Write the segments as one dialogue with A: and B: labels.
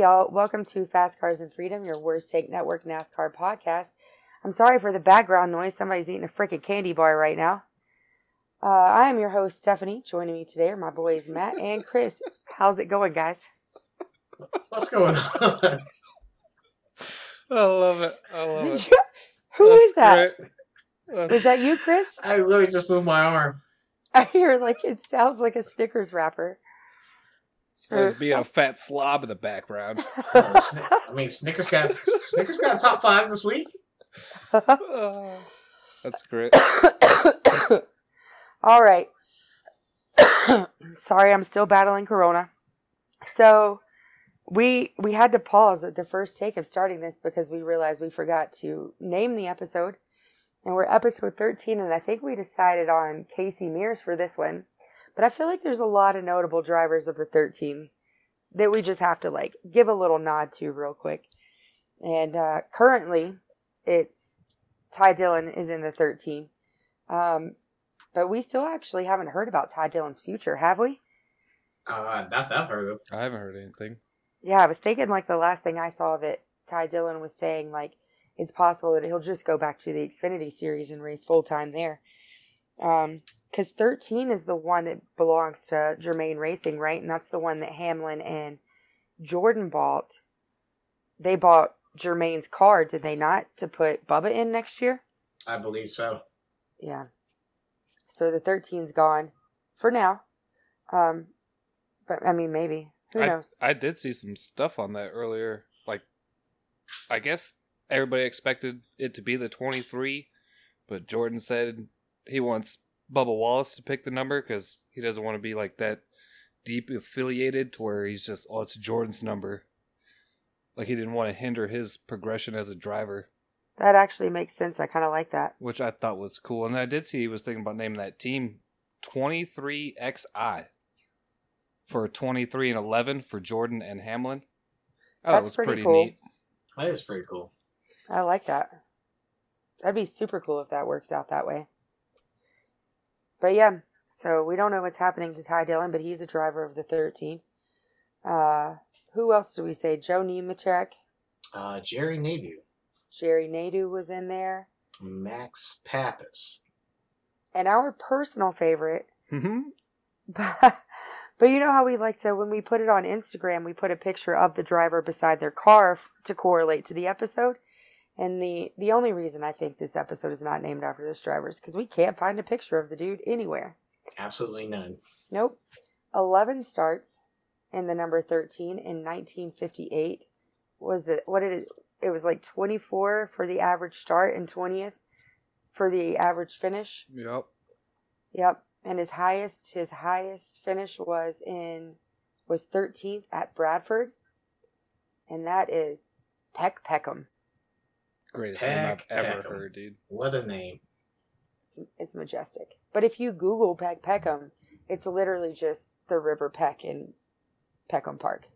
A: Hey, y'all. Welcome to Fast Cars and Freedom, your Worst Take Network NASCAR podcast. I'm sorry for the background noise. Somebody's eating a freaking candy bar right now. Uh, I am your host, Stephanie. Joining me today are my boys, Matt and Chris. How's it going, guys?
B: What's going on?
C: I love it. I love
A: Did
C: it.
A: you? Who
C: That's
A: is that?
C: great. That's-
A: Was that you, Chris?
B: I really just moved my arm.
A: I hear like it sounds like a Snickers wrapper.
C: There's being a fat slob in the background.
B: Uh, Sn- I mean, Snickers got Snickers got top five this week.
C: Uh, That's great.
A: All right. Sorry, I'm still battling corona. So, we we had to pause at the first take of starting this because we realized we forgot to name the episode. And we're episode 13 and I think we decided on Casey Mears for this one. But I feel like there's a lot of notable drivers of the 13 that we just have to like give a little nod to real quick. And uh currently it's Ty Dillon is in the 13. Um but we still actually haven't heard about Ty Dillon's future, have we?
B: Uh, not that I've heard of.
C: I haven't heard anything.
A: Yeah, I was thinking like the last thing I saw that Ty Dillon was saying like it's possible that he'll just go back to the Xfinity series and race full time there. Um, because 13 is the one that belongs to Germain Racing, right? And that's the one that Hamlin and Jordan bought. They bought Germain's car, did they not, to put Bubba in next year?
B: I believe so.
A: Yeah. So the 13's gone for now. Um, but I mean, maybe. Who
C: I,
A: knows?
C: I did see some stuff on that earlier. Like, I guess everybody expected it to be the 23, but Jordan said he wants Bubba Wallace to pick the number because he doesn't want to be like that deep affiliated to where he's just, oh, it's Jordan's number. Like, he didn't want to hinder his progression as a driver.
A: That actually makes sense. I kind of like that.
C: which I thought was cool. And I did see he was thinking about naming that team 23XI for 23 and 11 for Jordan and Hamlin. Oh,
A: That's
C: that was
A: pretty
C: pretty,
A: cool.
C: neat.
B: That is pretty cool.
A: I like that. That'd be super cool if that works out that way. But yeah, so we don't know what's happening to Ty Dillon, but he's a driver of the 13. Uh, who else do we say? Joe Nemechek,
B: Uh, Jerry Nadeau,
A: Jerry Nadeau was in there,
B: Max Papis.
A: and our personal favorite.
C: Mm-hmm.
A: But, but you know how we like to, when we put it on Instagram, we put a picture of the driver beside their car f- to correlate to the episode. And the, the only reason I think this episode is not named after this driver is because we can't find a picture of the dude anywhere.
B: Absolutely none.
A: Nope. 11 starts in the number 13 in 1958. Was it, what did it, it was like 24 for the average start and 20th for the average finish.
C: Yep.
A: Yep. And his highest his highest finish was in was 13th at Bradford. And that is Peck Peckham.
C: Greatest name I've ever
B: Peckham.
C: heard, dude.
B: What a name.
A: It's, it's majestic. But if you Google Peck Peckham, it's literally just the River Peck in Peckham Park.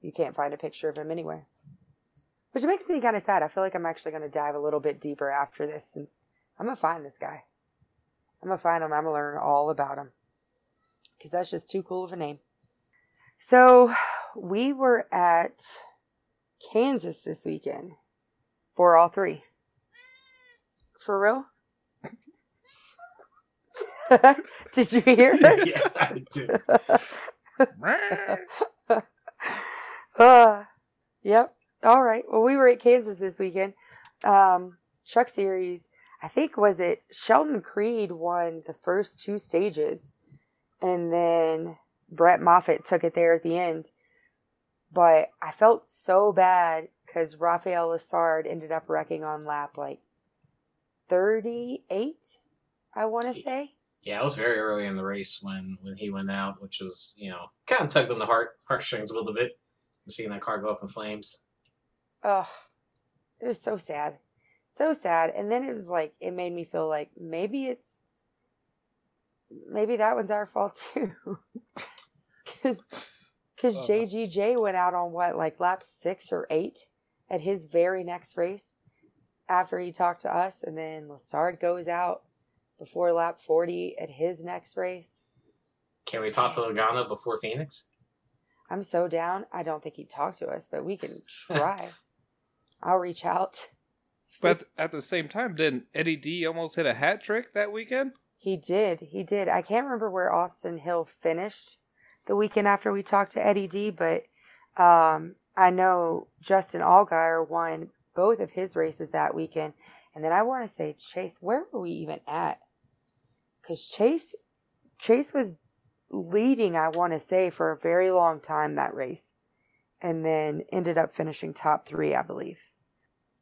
A: You can't find a picture of him anywhere. Which makes me kind of sad. I feel like I'm actually going to dive a little bit deeper after this. And I'm going to find this guy. I'm going to find him. I'm going to learn all about him. Because that's just too cool of a name. So we were at Kansas this weekend for all three. For real? Did you hear?
B: yeah, I did.
A: uh, yep. All right. Well, we were at Kansas this weekend. Um, Truck Series. I think was it Sheldon Creed won the first two stages, and then Brett Moffitt took it there at the end. But I felt so bad because Rafael Lessard ended up wrecking on lap like thirty-eight. I want to say.
B: Yeah, it was very early in the race when when he went out, which was you know kind of tugged on the heart heartstrings a little bit. Seeing that car go up in flames.
A: Oh, it was so sad. So sad. And then it was like, it made me feel like maybe it's, maybe that one's our fault too. Because because. JGJ went out on what, like lap six or eight at his very next race after he talked to us. And then Lessard goes out before lap 40 at his next race.
B: Can we talk to Logano before Phoenix?
A: I'm so down. I don't think he'd talk to us, but we can try. I'll reach out.
C: But at the same time, didn't Eddie D almost hit a hat trick that weekend?
A: He did. He did. I can't remember where Austin Hill finished the weekend after we talked to Eddie D, but um, I know Justin Allgaier won both of his races that weekend. And then I want to say Chase, where were we even at? Because Chase, Chase was leading, I want to say, for a very long time that race, and then ended up finishing top three, I believe.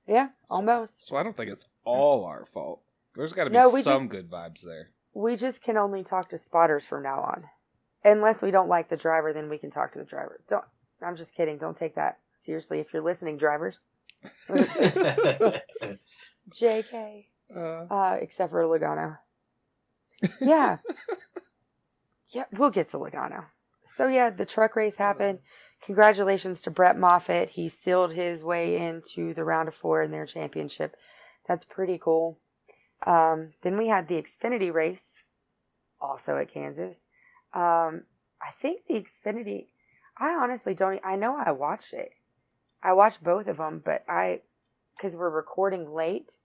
A: Yeah, almost.
C: So I don't think it's all our fault. There's got to be
A: No,
C: some
A: just-
C: good vibes there.
A: We just can only talk to spotters from now on, unless we don't like the driver. Then we can talk to the driver. Don't. I'm just kidding. Don't take that seriously. If you're listening, drivers. Jk.
C: Uh,
A: Uh, except for Logano. Yeah. yeah, we'll get to Logano. So yeah, the truck race happened. Congratulations to Brett Moffitt. He sealed his way into the round of four in their championship. That's pretty cool. Um, then we had the Xfinity race, also at Kansas. Um, I think the Xfinity. I honestly don't. I know I watched it. I watched both of them, but I, because we're recording late,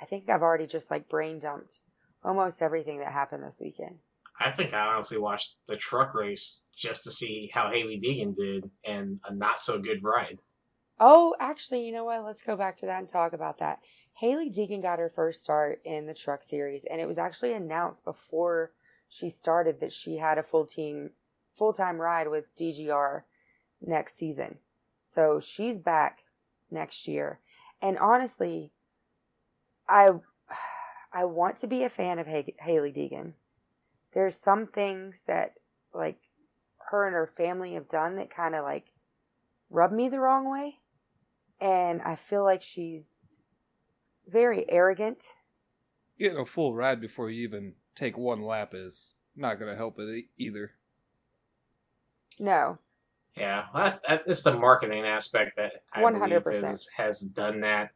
A: I think I've already just like brain dumped almost everything that happened this weekend.
B: I think I honestly watched the truck race just to see how Hailie Deegan did and a not so good ride.
A: Oh, actually, you know what? Let's go back to that and talk about that. Hailie Deegan got her first start in the truck series, and it was actually announced before she started that she had a full team, full time ride with DGR next season. So she's back next year. And honestly, I I want to be a fan of Ha- Hailie Deegan. There's some things that like her and her family have done that kind of like rub me the wrong way. And I feel like she's very arrogant.
C: getting a full ride before you even take one lap is not going to help it either.
A: No.
B: Yeah, that, that, it's the marketing aspect that I
A: 100%.
B: believe has, has done that.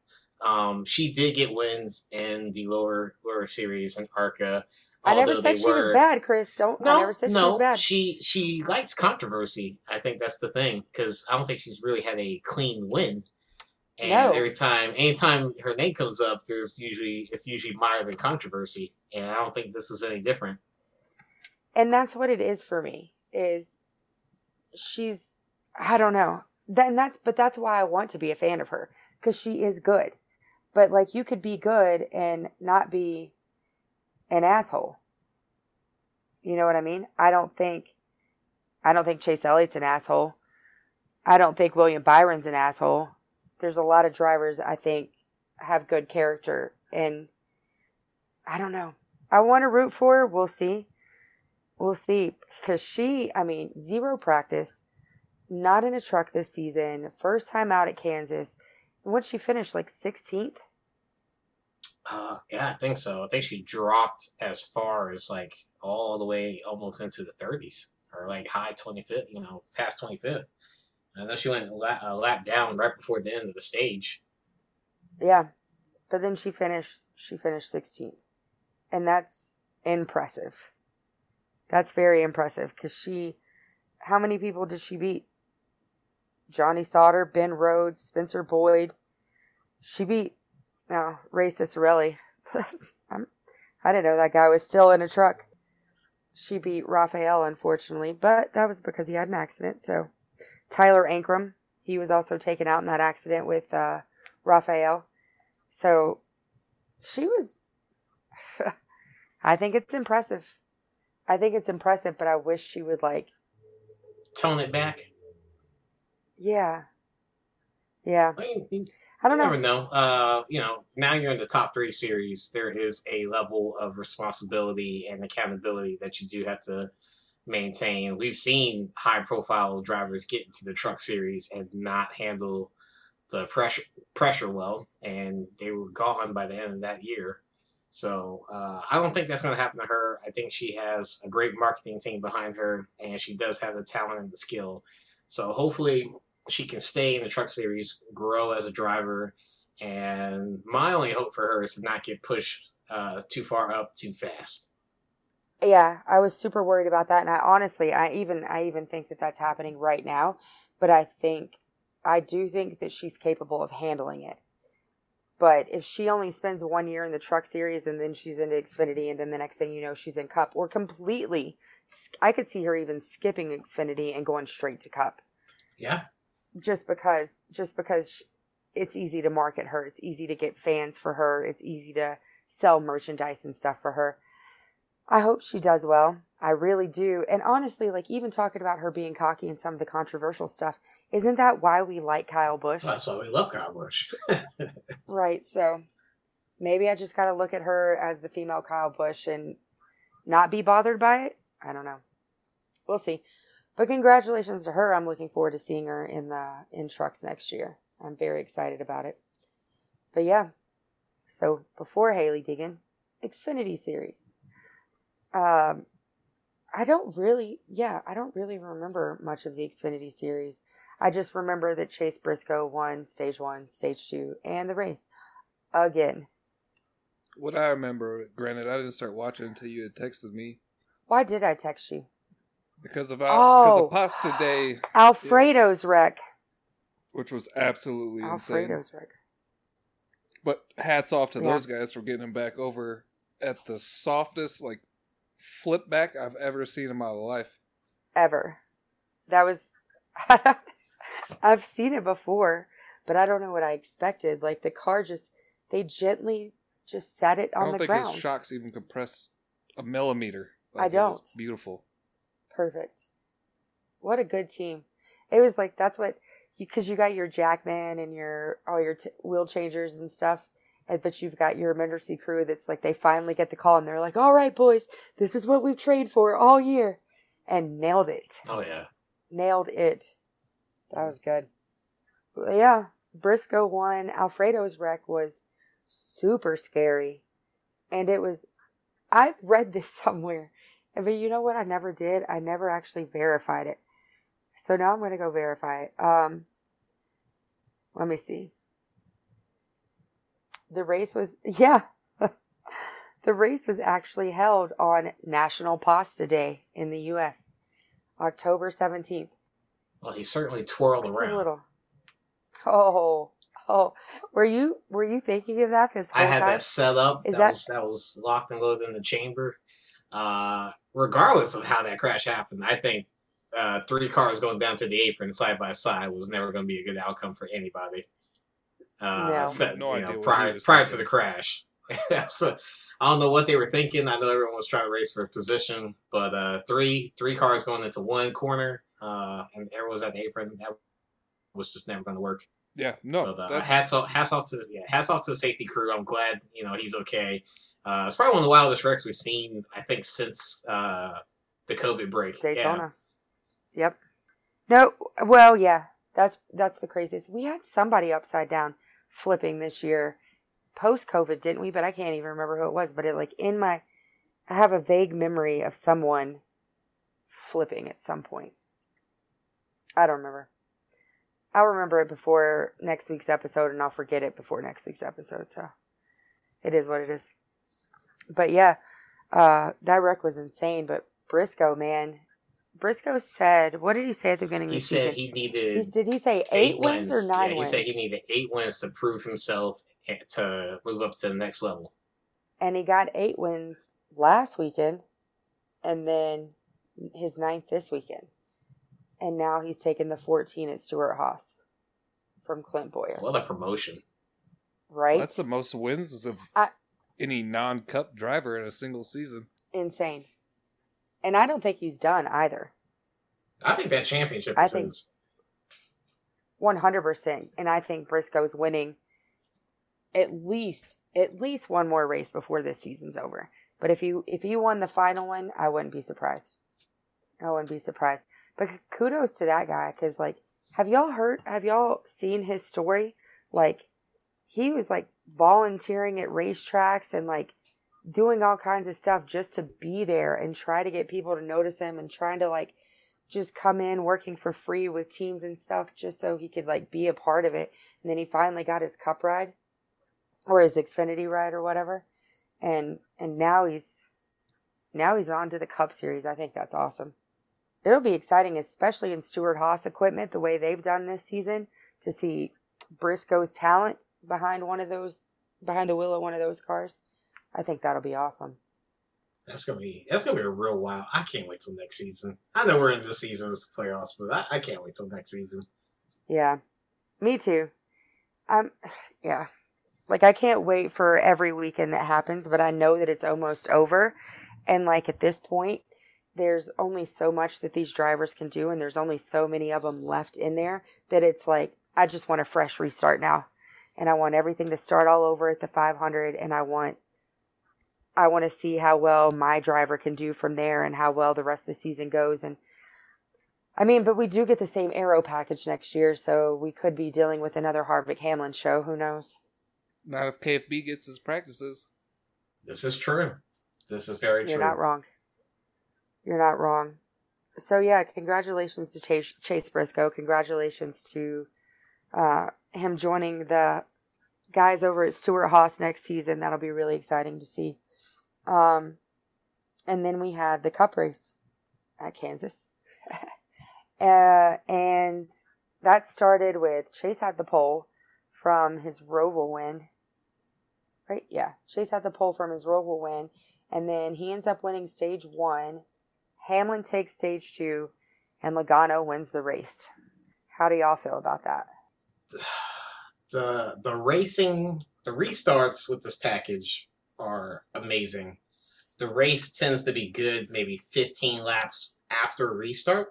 B: Um, she did get wins in the lower lower series in ARCA.
A: I never said she was bad, Chris. Don't
B: No,
A: I never said
B: no,
A: she was bad.
B: She she likes controversy. I think that's the thing because I don't think she's really had a clean win. And
A: No.
B: every time, anytime her name comes up, there's usually it's usually mired in controversy, and I don't think this is any different.
A: and that's what it is for me is she's i don't know. Then that's but that's why i want to be a fan of her because she is good. But like you could be good and not be an asshole. You know what i mean? I don't think i don't think chase elliott's an asshole. I don't think william byron's an asshole. There's a lot of drivers i think have good character and i don't know. I want to root for her we'll see We'll see. Because she, I mean, zero practice, not in a truck this season, first time out at Kansas. And what she finished, like 16th?
B: Uh, yeah, I think so. I think she dropped as far as like all the way almost into the 30s or like high 25th, you know, past 25th. I know she went a lap, a lap down right before the end of the stage.
A: Yeah. But then she finished, she finished 16th. And that's impressive. That's very impressive because she, how many people did she beat? Johnny Sauter, Ben Rhodes, Spencer Boyd. She beat, no, Ray Ciccarelli. I didn't know that guy was still in a truck. She beat Raphael, unfortunately, but that was because he had an accident. So Tyler Ankrum, he was also taken out in that accident with uh, Raphael. So she was, I think it's impressive. I think it's impressive, but I wish she would like,
B: Tone it back.
A: yeah, yeah.
B: I mean,
A: I don't know.
B: never
A: know.
B: know. Uh, you know, now you're in the top three series. There is a level of responsibility and accountability that you do have to maintain. We've seen high profile drivers get into the truck series and not handle the pressure pressure well, and they were gone by the end of that year. So uh, I don't think that's going to happen to her. I think she has a great marketing team behind her, and she does have the talent and the skill. So hopefully she can stay in the truck series, grow as a driver, and my only hope for her is to not get pushed uh, too far up too fast.
A: Yeah, I was super worried about that, and I honestly, I even, I even think that that's happening right now. But I think, I do think that she's capable of handling it. But if she only spends one year in the Truck Series and then she's into Xfinity, and then the next thing you know, she's in Cup, or completely, I could see her even skipping Xfinity and going straight to Cup.
B: Yeah.
A: Just because, just because it's easy to market her, it's easy to get fans for her, it's easy to sell merchandise and stuff for her. I hope she does well. I really do. And honestly, like even talking about her being cocky and some of the controversial stuff, isn't that why we like Kyle Busch?
B: Well, that's why we love Kyle Busch.
A: right. So maybe I just got to look at her as the female Kyle Busch and not be bothered by it. I don't know. We'll see. But congratulations to her. I'm looking forward to seeing her in the in trucks next year. I'm very excited about it. But yeah. So before Hailie Deegan, Xfinity series. Um, I don't really, yeah, I don't really remember much of the Xfinity series. I just remember that Chase Briscoe won stage one, stage two, and the race again.
C: What I remember, granted, I didn't start watching until you had texted me.
A: Why did I text you?
C: Because of, oh, because of Pasta Day,
A: Alfredo's wreck.
C: which was absolutely insane.
A: Alfredo's wreck.
C: But hats off to
A: Yeah.
C: those guys for getting him back over at the softest like flip back I've ever seen in my life.
A: Ever. That was. I've seen it before, but I don't know what I expected. Like the car just, they gently just set it
C: I
A: on
C: don't
A: the
C: think
A: ground.
C: his shocks even compress a millimeter.
A: I
C: it was
A: don't.
C: beautiful.
A: Perfect. What a good team. It was like that's what you because you got your jackman and your all your t- wheel changers and stuff, but you've got your emergency crew that's like they finally get the call and they're like, "All right, boys, this is what we've trained for all year," and nailed it.
B: oh yeah.
A: Nailed it. That was good. But yeah, Briscoe won. Alfredo's wreck was super scary, and it was. I've read this somewhere, but you know what? I never did. I never actually verified it. So now I'm going to go verify it. Um, let me see. The race was yeah. the race was actually held on National Pasta Day in the U.S. October seventeenth.
B: Well, he certainly twirled around.
A: a little. Oh, oh. Were you were you thinking of that this whole
B: I had
A: time?
B: that set up.
A: Is
B: that,
A: that-
B: was that was locked and loaded in the chamber. Uh, regardless of how that crash happened, I think uh, three cars going down to the apron side by side was never going to be a good outcome for anybody. Uh,
A: No.
B: so,
C: No
B: you
C: idea
B: know, prior prior to the crash. so, I don't know what they were thinking. I know everyone was trying to race for position, but uh, three three cars going into one corner, uh, and everyone was at the apron. That was just never going to work.
C: Yeah, no,
B: But, uh,
C: that's,
B: hats off, hats off to yeah, hats off to the safety crew. I'm glad you know he's okay. Uh, it's probably one of the wildest wrecks we've seen. I think since uh, the COVID break.
A: Daytona. Yep. No, well, yeah. That's that's the craziest. We had somebody upside down flipping this year, post COVID, didn't we? But I can't even remember who it was. But it like in my, I have a vague memory of someone flipping at some point. I don't remember. I'll remember it before next week's episode, and I'll forget it before next week's episode. So it is what it is. But yeah, uh, that wreck was insane. But Briscoe, man, Briscoe said, what did he say at the beginning
B: Yeah.
A: of
B: He
A: the
B: said
A: season?
B: he needed
A: He's- did he say eight, wins, or nine
B: yeah,
A: wins?
B: He said he needed eight wins to prove himself eh, to move up to the next level.
A: and he got eight wins last weekend, and then his ninth this weekend, and now he's taken the fourteen at Stewart Haas from Clint Bowyer,
B: What a promotion!
A: right?
C: that's the most wins of
A: I-
C: any non-cup driver in a single season.
A: Insane, and I don't think he's done either.
B: I think that championship
A: I
B: is
A: think-
B: his.
A: One hundred percent, and I think Briscoe's winning at least at least one more race before this season's over. But if you if you won the final one, I wouldn't be surprised. I wouldn't be surprised. But kudos to that guy because like, have y'all heard? Have y'all seen his story? Like, he was like volunteering at racetracks and like doing all kinds of stuff just to be there and try to get people to notice him and trying to like just come in working for free with teams and stuff just so he could like be a part of it. And then he finally got his cup ride or his Xfinity ride or whatever. And and now he's now he's on to the Cup Series. I think that's awesome. It'll be exciting, especially in Stewart Haas equipment, the way they've done this season, to see Briscoe's talent behind one of those, behind the wheel of one of those cars. I think that'll be awesome.
B: That's gonna be that's gonna be a real while. I can't wait till next season. I know we're in this season's playoffs, but I, I can't wait till next season.
A: Yeah, me too. Um, yeah, like I can't wait for every weekend that happens, but I know that it's almost over, and like at this point, there's only so much that these drivers can do, and there's only so many of them left in there that it's like I just want a fresh restart now, and I want everything to start all over at the 500, and I want I want to see how well my driver can do from there and how well the rest of the season goes. And I mean, but we do get the same aero package next year, so we could be dealing with another Harvick Hamlin show. Who knows?
C: Not if KFB gets his practices.
B: This is true. This is very true.
A: You're not wrong. You're not wrong. So yeah, congratulations to Chase, Chase Briscoe. Congratulations to uh, him joining the guys over at Stewart Haas next season. That'll be really exciting to see. Um, and then we had the Cup race at Kansas, uh, and that started with Chase had the pole from his Roval win. Right? Yeah, Chase had the pole from his Roval win, and then he ends up winning stage one. Hamlin takes stage two, and Logano wins the race. How do y'all feel about that?
B: the the racing the restarts with this package are amazing. The race tends to be good maybe 15 laps after a restart.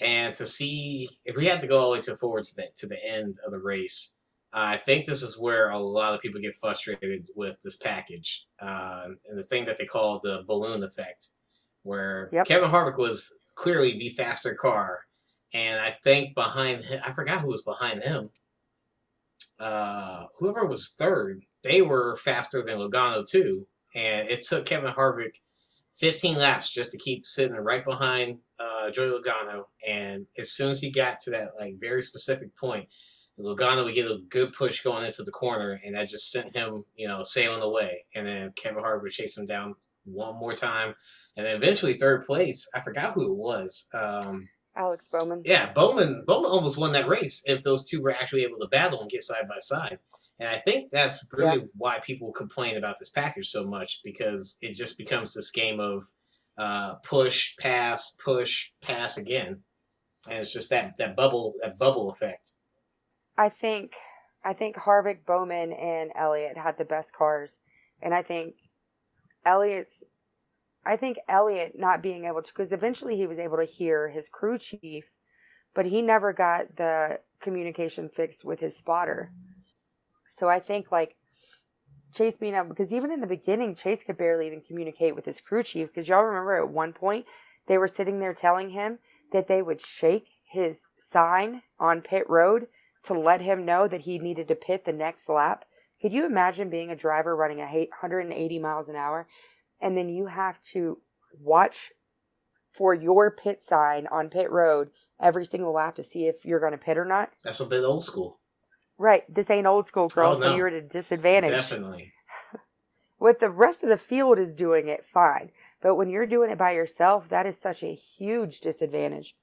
B: And to see if we had to go all the way to forward to the to the end of the race, uh, I think this is where a lot of people get frustrated with this package. Uh, and the thing that they call the balloon effect, where
A: Yep.
B: Kevin Harvick was clearly the faster car. And I think behind him, I forgot who was behind him. Uh, whoever was third, they were faster than Logano too, and it took Kevin Harvick 15 laps just to keep sitting right behind uh, Joey Logano. And as soon as he got to that like very specific point, Logano would get a good push going into the corner, and that just sent him, you know, sailing away. And then Kevin Harvick would chase him down one more time, and then eventually third place. I forgot who it was. Um,
A: Alex Bowman.
B: yeah, Bowman Bowman almost won that race if those two were actually able to battle and get side by side. And I think that's really why people complain about this package so much because it just becomes this game of uh, push, pass, push, pass again, and it's just that that bubble that bubble effect.
A: I think I think Harvick, Bowman, and Elliott had the best cars, and I think Elliott's. I think Elliott not being able to because eventually he was able to hear his crew chief, but he never got the communication fixed with his spotter. So I think like Chase being up because even in the beginning Chase could barely even communicate with his crew chief because y'all remember at one point they were sitting there telling him that they would shake his sign on pit road to let him know that he needed to pit the next lap. Could you imagine being a driver running a 180 miles an hour and then you have to watch for your pit sign on pit road every single lap to see if you're going to pit or not?
B: That's a bit old school.
A: Right. This ain't old school, oh, girl,
B: Oh,
A: so you're at a disadvantage.
B: Definitely.
A: What the rest of the field is doing it, fine. But when you're doing it by yourself, that is such a huge disadvantage.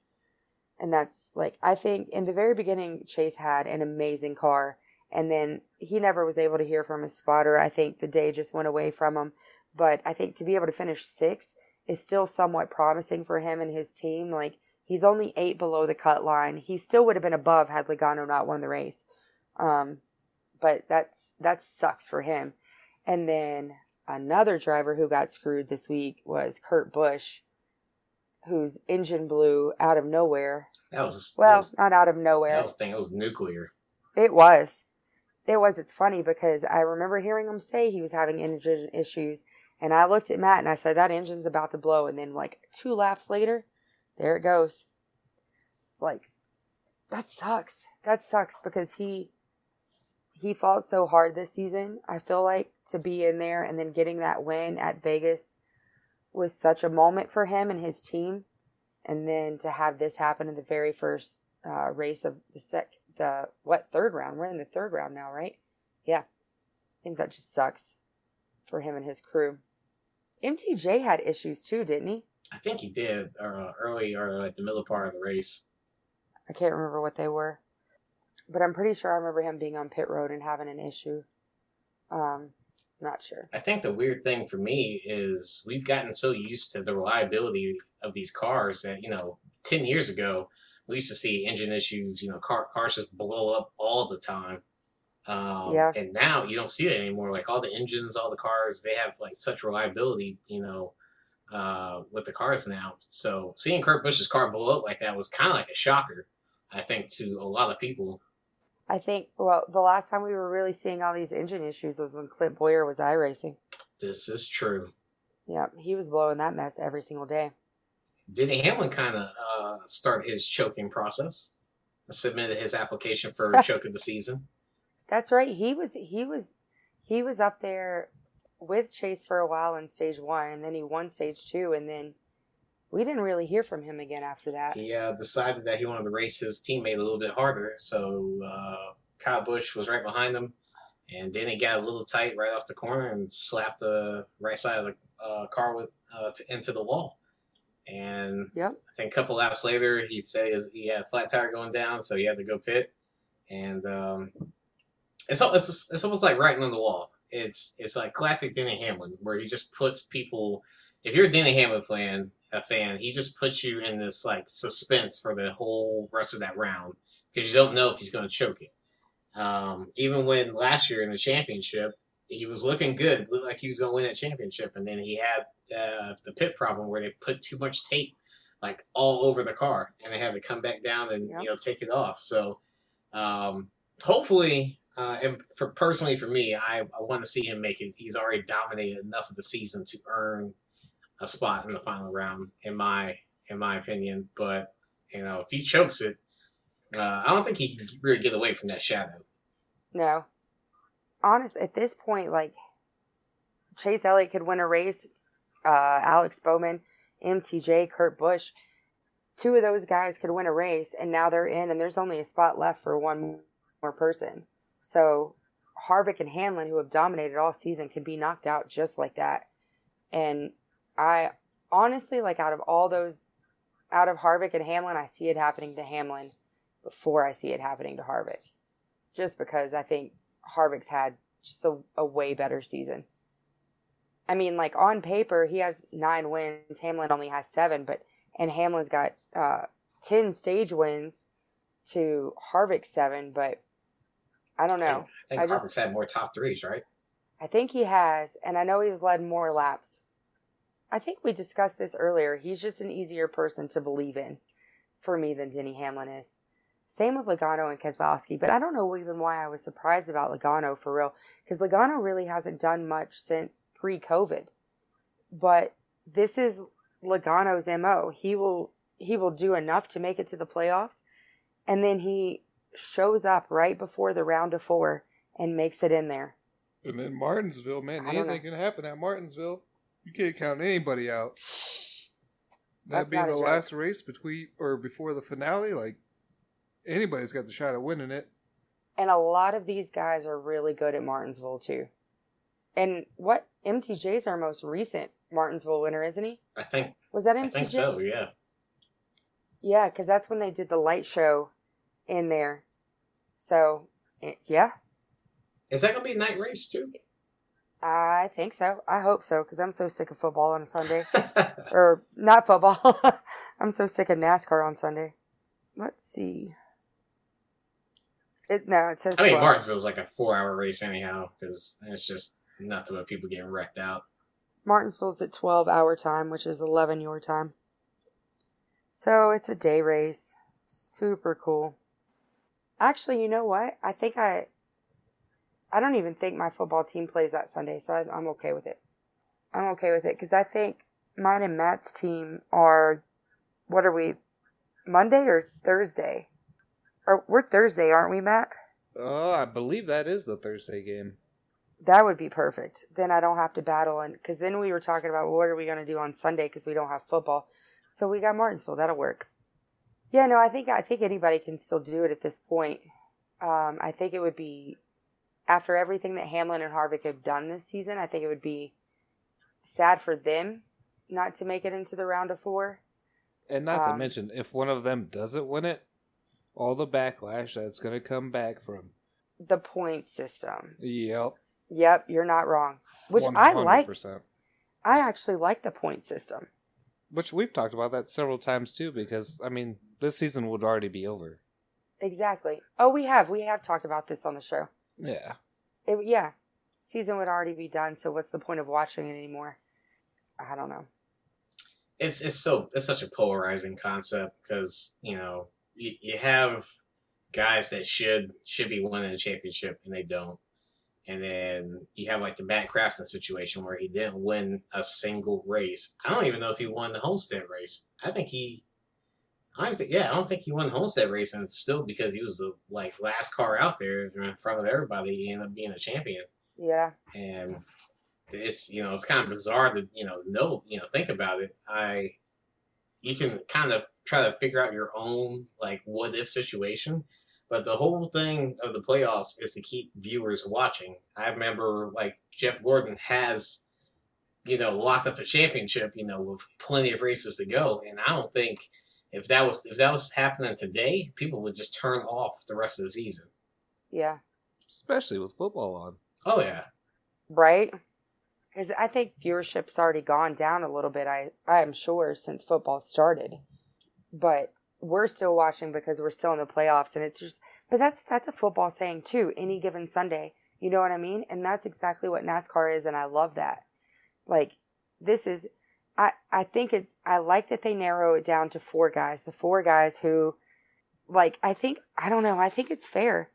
A: And that's like, I think in the very beginning, Chase had an amazing car. And then he never was able to hear from his spotter. I think the day just went away from him. But I think to be able to finish sixth is still somewhat promising for him and his team. Like, he's only eight below the cut line. He still would have been above had Logano not won the race. Um, but that's that sucks for him. And then another driver who got screwed this week was Kurt Busch, whose engine blew out of nowhere.
B: That was
A: Well,
B: that was,
A: not out of nowhere.
B: that was thing. It was nuclear.
A: It was. It was. It's funny because I remember hearing him say he was having engine issues. And I looked at Matt and I said, that engine's about to blow. And then, like, two laps later, there it goes. It's like, that sucks. That sucks because he he fought so hard this season. I feel like to be in there and then getting that win at Vegas was such a moment for him and his team. And then to have this happen in the very first uh, race of the sec, the what third round? We're in the third round now, right? Yeah, I think that just sucks for him and his crew. MTJ had issues too, didn't he?
B: I think he did uh, early or like the middle part of the race.
A: I can't remember what they were, but I'm pretty sure I remember him being on pit road and having an issue. Um, not sure.
B: I think the weird thing for me is we've gotten so used to the reliability of these cars that you know, ten years ago we used to see engine issues. You know, car, cars just blow up all the time. Um,
A: Yeah.
B: And now you don't see it anymore. Like all the engines, all the cars, they have like such reliability. You know, uh, with the cars now. So seeing Kurt Busch's car blow up like that was kind of like a shocker. I think to a lot of people.
A: I think well, the last time we were really seeing all these engine issues was when Clint Bowyer was iRacing.
B: This is true.
A: Yeah, he was blowing that mess every single day.
B: Denny Hamlin kind of uh, started his choking process. Submitted his application for choke of the season.
A: That's right. He was he was he was up there with Chase for a while in stage one, and then he won stage two, and then we didn't really hear from him again after that.
B: He uh, decided that he wanted to race his teammate a little bit harder, so uh, Kyle Busch was right behind him, and Denny got a little tight right off the corner and slapped the right side of the uh, car with uh, to, into the wall. And
A: Yep.
B: I think a couple laps later, he said he had a flat tire going down, so he had to go pit. And um, it's, it's it's almost like writing on the wall. It's it's like classic Denny Hamlin, where he just puts people. If you're a Denny Hamlin fan, a fan, he just puts you in this like suspense for the whole rest of that round because you don't know if he's going to choke it. Um, even when last year in the championship, he was looking good, looked like he was going to win that championship, and then he had uh, the pit problem where they put too much tape like all over the car, and they had to come back down and
A: Yep.
B: you know take it off. So um, hopefully, uh, and for personally for me, I, I want to see him make it. He's already dominated enough of the season to earn a spot in the final round, in my in my opinion. But you know, if he chokes it, uh, I don't think he can really get away from that shadow.
A: No. Honest, at this point, like Chase Elliott could win a race. Uh, Alex Bowman, MTJ, Kurt Busch, two of those guys could win a race, and now they're in, and there's only a spot left for one more person. So Harvick and Hamlin, who have dominated all season, can be knocked out just like that. And I honestly, like, out of all those, out of Harvick and Hamlin, I see it happening to Hamlin before I see it happening to Harvick just because I think Harvick's had just a, a way better season. I mean, like on paper, he has nine wins. Hamlin only has seven, but and Hamlin's got uh, ten stage wins to Harvick's seven. But I don't know.
B: I think
A: I
B: Harvick's
A: just-
B: had more top threes, right?
A: I think he has, and I know he's led more laps. I think we discussed this earlier. He's just an easier person to believe in for me than Denny Hamlin is. Same with Logano and Keselowski, but I don't know even why I was surprised about Logano for real, because Logano really hasn't done much since pre-COVID. But this is Logano's mo. He will he will do enough to make it to the playoffs, and then he shows up right before the round of four and makes it in there.
C: And then Martinsville, man, anything can happen at Martinsville. You can't count anybody out. That
A: That's
C: being the last race between or before the finale, like anybody's got the shot at winning it.
A: And a lot of these guys are really good at Martinsville too. And what MTJ's our most recent Martinsville winner, isn't he?
B: I think
A: Was that MTJ?
B: I think so. Yeah.
A: Yeah, because that's when they did the light show in there. So, eh, yeah,
B: Is that gonna be a night race too?
A: I think so. I hope so because I'm so sick of football on a Sunday. or not football. I'm so sick of NASCAR on Sunday. Let's see. It no, it says.
B: I mean,
A: 12.
B: Martinsville's like a four-hour race anyhow, because it's just nothing but people getting wrecked out.
A: Martinsville's at 12 hour time, which is 11 your time. So it's a day race. Super cool. Actually, you know what? I think I. I don't even think my football team plays that Sunday, so I, I'm okay with it. I'm okay with it because I think mine and Matt's team are. What are we? Monday or Thursday? Or we're Thursday, aren't we, Matt?
C: Oh, I believe that is the Thursday game.
A: That would be perfect. Then I don't have to battle, and because then we were talking about what are we going to do on Sunday because we don't have football. So we got Martinsville. That'll work. Yeah, no, I think I think anybody can still do it at this point. Um, I think it would be after everything that Hamlin and Harvick have done this season. I think it would be sad for them not to make it into the round of four.
C: And not to
A: Um,
C: mention, if one of them doesn't win it, all the backlash that's going to come back from.
A: The point system.
C: Yep.
A: Yep, you're not wrong. Which I like. I actually like the point system.
C: Which we've talked about that several times too, because I mean, this season would already be over.
A: Exactly. Oh, we have we have talked about this on the show.
C: Yeah.
A: It, yeah, season would already be done. So what's the point of watching it anymore? I don't know.
B: it's it's so it's such a polarizing concept because you know you, you have guys that should should be winning a championship and they don't, and then you have like the Matt Crafton situation where he didn't win a single race. I don't even know if he won the Homestead race. I think he. I don't think, yeah, I don't think he won the Homestead race, and it's still because he was the like last car out there in front of everybody. He ended up being a champion.
A: Yeah,
B: and it's you know it's kind of bizarre to you know know you know think about it. I you can kind of try to figure out your own like what if situation but the whole thing of the playoffs is to keep viewers watching. I remember like jeff gordon has you know locked up the championship you know with plenty of races to go and i don't think if that was if that was happening today people would just turn off the rest of the season
A: yeah,
C: Especially with football on.
B: oh yeah
A: right. Because I think viewership's already gone down a little bit. I I am sure since football started, but we're still watching because we're still in the playoffs, and it's just. But that's that's a football saying too. Any given Sunday, you know what I mean? And that's exactly what NASCAR is, and I love that. Like this is, I I think it's I like that they narrow it down to four guys. The four guys who, like I think I don't know. I think it's fair.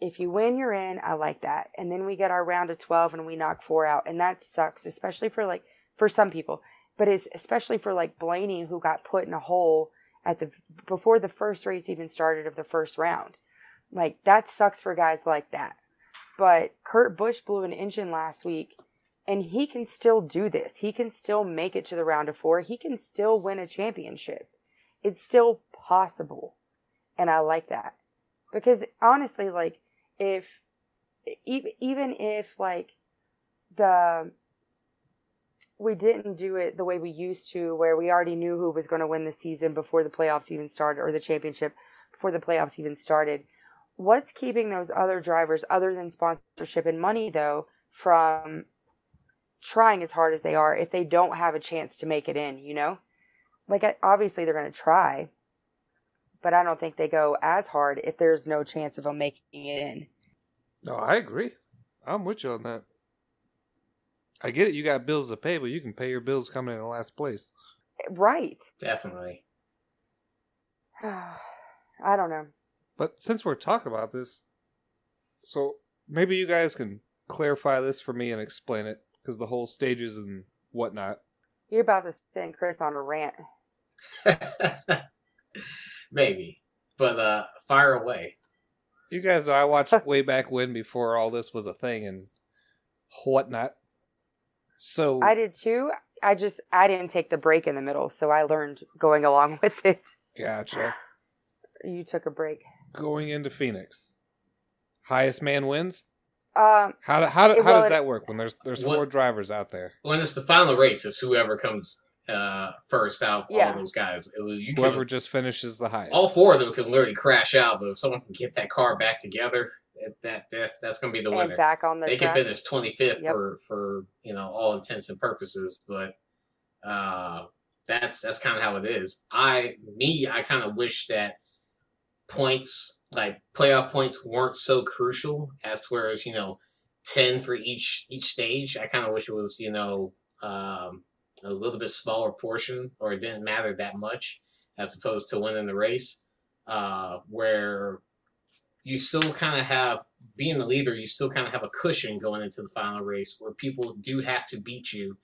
A: If you win, you're in. I like that. And then we get our round of 12 and we knock four out. And that sucks, especially for like, for some people. But it's especially for like Blaney, who got put in a hole at the, before the first race even started of the first round. Like, that sucks for guys like that. But Kurt Busch blew an engine last week and he can still do this. He can still make it to the round of four. He can still win a championship. It's still possible. And I like that. Because honestly, like, if even if like the we didn't do it the way we used to where we already knew who was going to win the season before the playoffs even started or the championship before the playoffs even started what's keeping those other drivers other than sponsorship and money though from trying as hard as they are if they don't have a chance to make it in you know like I- obviously they're going to try but I don't think they go as hard if there's no chance of them making it in.
C: No, I agree. I'm with you on that. I get it. You got bills to pay, but you can pay your bills coming in the last place.
A: Right.
B: definitely
A: I don't know.
C: But since we're talking about this, so maybe you guys can clarify this for me and explain it because the whole stages and whatnot.
A: You're about to send Chris on a rant.
B: Maybe. But uh fire away.
C: You guys know I watched way back when before all this was a thing and whatnot. So
A: I did too. I just I didn't take the break in the middle, so I learned going along with it.
C: gotcha.
A: You took a break.
C: Going into Phoenix, highest man wins.
A: Um,
C: How do, how, do, how does that work when there's there's
B: What-
C: four drivers out there?
B: When it's the final race, it's whoever comes uh first out of
A: Yeah.
B: all those guys. It was- You can,
C: Whoever just finishes the highest.
B: all four of them can literally crash out, but if someone can get that car back together, that, that, that that's gonna be the
A: and
B: winner.
A: back on the
B: they
A: track.
B: can finish 25th
A: Yep.
B: for for you know all intents and purposes but uh that's that's kind of how it is i me i kind of wish that points like playoff points weren't so crucial as to whereas you know 10 for each each stage i kind of wish it was you know um a little bit smaller portion or it didn't matter that much as opposed to winning the race uh where you still kind of have being the leader, you still kind of have a cushion going into the final race where people do have to beat you.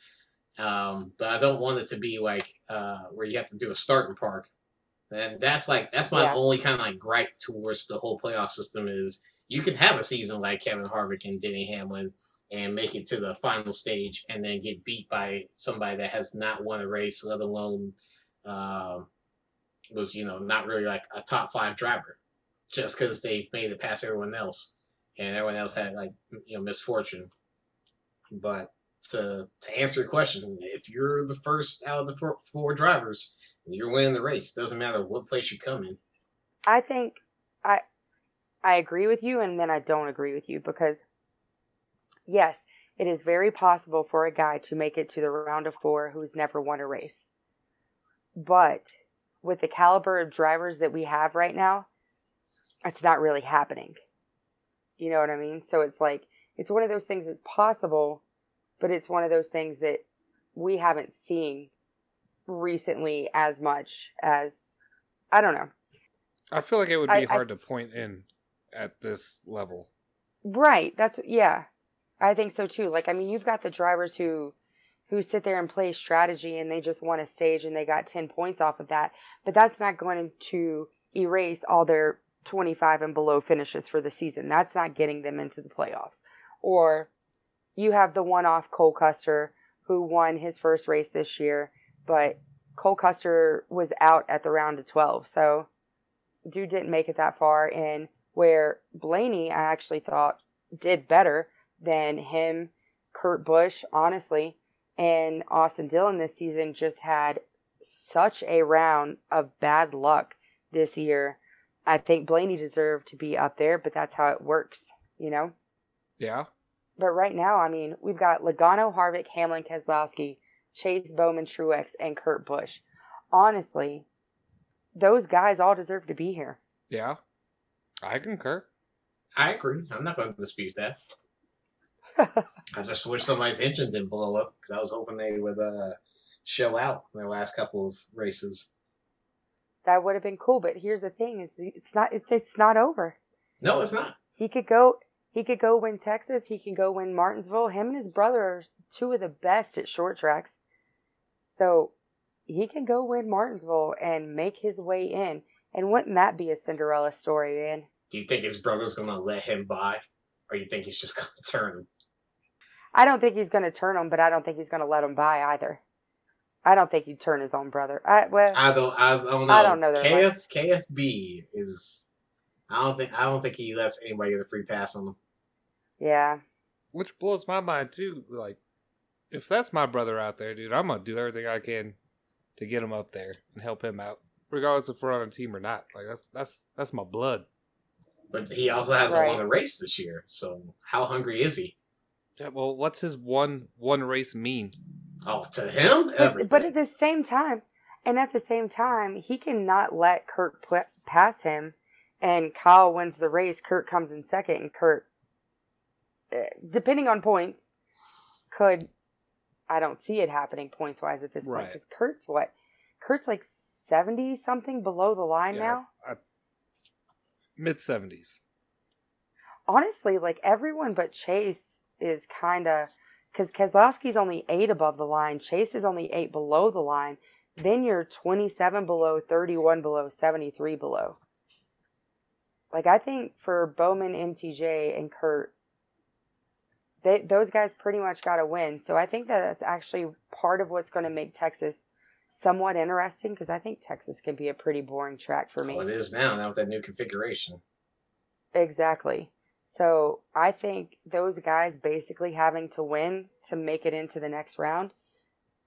B: Um, but I don't want it to be like uh, where you have to do a starting park. And that's like that's my
A: Yeah.
B: only kind of like gripe towards the whole playoff system is you can have a season like Kevin Harvick and Denny Hamlin and make it to the final stage and then get beat by somebody that has not won a race, let alone um, was you know not really like a top five driver, just because they've made it past everyone else and everyone else had like you know misfortune. But to to answer your question, if you're the first out of the four, four drivers and you're winning the race, doesn't matter what place you come in.
A: I think I I agree with you and then I don't agree with you because yes, it is very possible for a guy to make it to the round of 4 who's never won a race. But with the caliber of drivers that we have right now, it's not really happening. You know what I mean? So it's like it's one of those things that's possible, but it's one of those things that we haven't seen recently as much as I don't know.
C: I feel like it would be
A: I- I-
C: hard to point in at this level.
A: Right. That's yeah. I think so too. Like I mean, you've got the drivers who who sit there and play strategy and they just won a stage and they got 10 points off of that, but that's not going to erase all their 25 and below finishes for the season. That's not getting them into the playoffs. Or you have the one-off Cole Custer who won his first race this year, but Cole Custer was out at the round of 12. So dude didn't make it that far and where Blaney I actually thought did better than him, Kurt Busch, honestly, and Austin Dillon this season just had such a round of bad luck this year. I think Blaney deserved to be up there, but that's how it works, you know?
C: Yeah.
A: But right now, I mean, we've got Logano, Harvick, Hamlin, Keselowski, Chase, Bowman, Truex, and Kurt Busch. Honestly, those guys all deserve to be here.
C: Yeah. I concur.
B: I agree. I'm not going to dispute that. I just wish somebody's engine didn't blow up because I was hoping they would uh, show out in their last couple of races.
A: that would have been cool. But here's the thing: is it's not it's- it's not over.
B: No, it's not.
A: He could go. He could go win Texas. He can go win Martinsville. Him and his brother are two of the best at short tracks. So he can go win Martinsville and make his way in. And wouldn't that be a Cinderella story, man?
B: Do you think his brother's going to let him by, or you think he's just going to turn him?
A: I don't think he's going to turn him, but I don't think he's going to let him by either. I don't think he'd turn his own brother. I, well,
B: I don't. I don't know.
A: I don't know
B: KF KFB is. I don't think. I don't think he lets anybody get a free pass on him.
A: Yeah.
C: Which blows my mind too. Like, if that's my brother out there, dude, I'm gonna do everything I can to get him up there and help him out, regardless if we're on a team or not. Like that's that's that's my blood.
B: But he also hasn't
A: Right.
B: won a race this year. So how hungry is he?
C: Yeah, well, what's his one one race mean?
B: Oh, to him,
A: But,
B: everything.
A: but at the same time, and at the same time, he cannot let Kurt put, pass him, and Kyle wins the race. Kurt comes in second, and Kurt, depending on points, could I don't see it happening points wise at this point
C: Right.
A: because Kurt's what? Kurt's like seventy something below the line now.
C: Mid seventies.
A: honestly, like everyone but Chase is kind of because Keselowski's only eight above the line, Chase is only eight below the line. Then you're 27 below, 31 below, 73 below. Like I think for Bowman, MTJ, and Kurt, they those guys pretty much got to win. So I think that that's actually part of what's going to make Texas somewhat interesting because I think Texas can be a pretty boring track for me.
B: Well, it is now. Now with that new configuration.
A: Exactly. So I think those guys basically having to win to make it into the next round,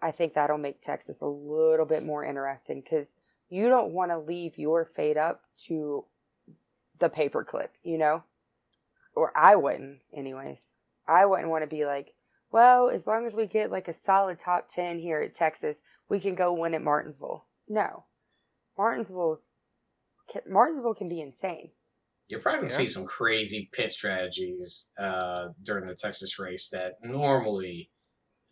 A: I think that'll make Texas a little bit more interesting because you don't want to leave your fate up to the paperclip, you know? Or I wouldn't, anyways. I wouldn't want to be like, well, as long as we get like a solid top 10 here at Texas, we can go win at Martinsville. No. Martinsville's Martinsville can be insane.
B: You're probably gonna
C: Yeah.
B: see some crazy pit strategies uh, during the Texas race that normally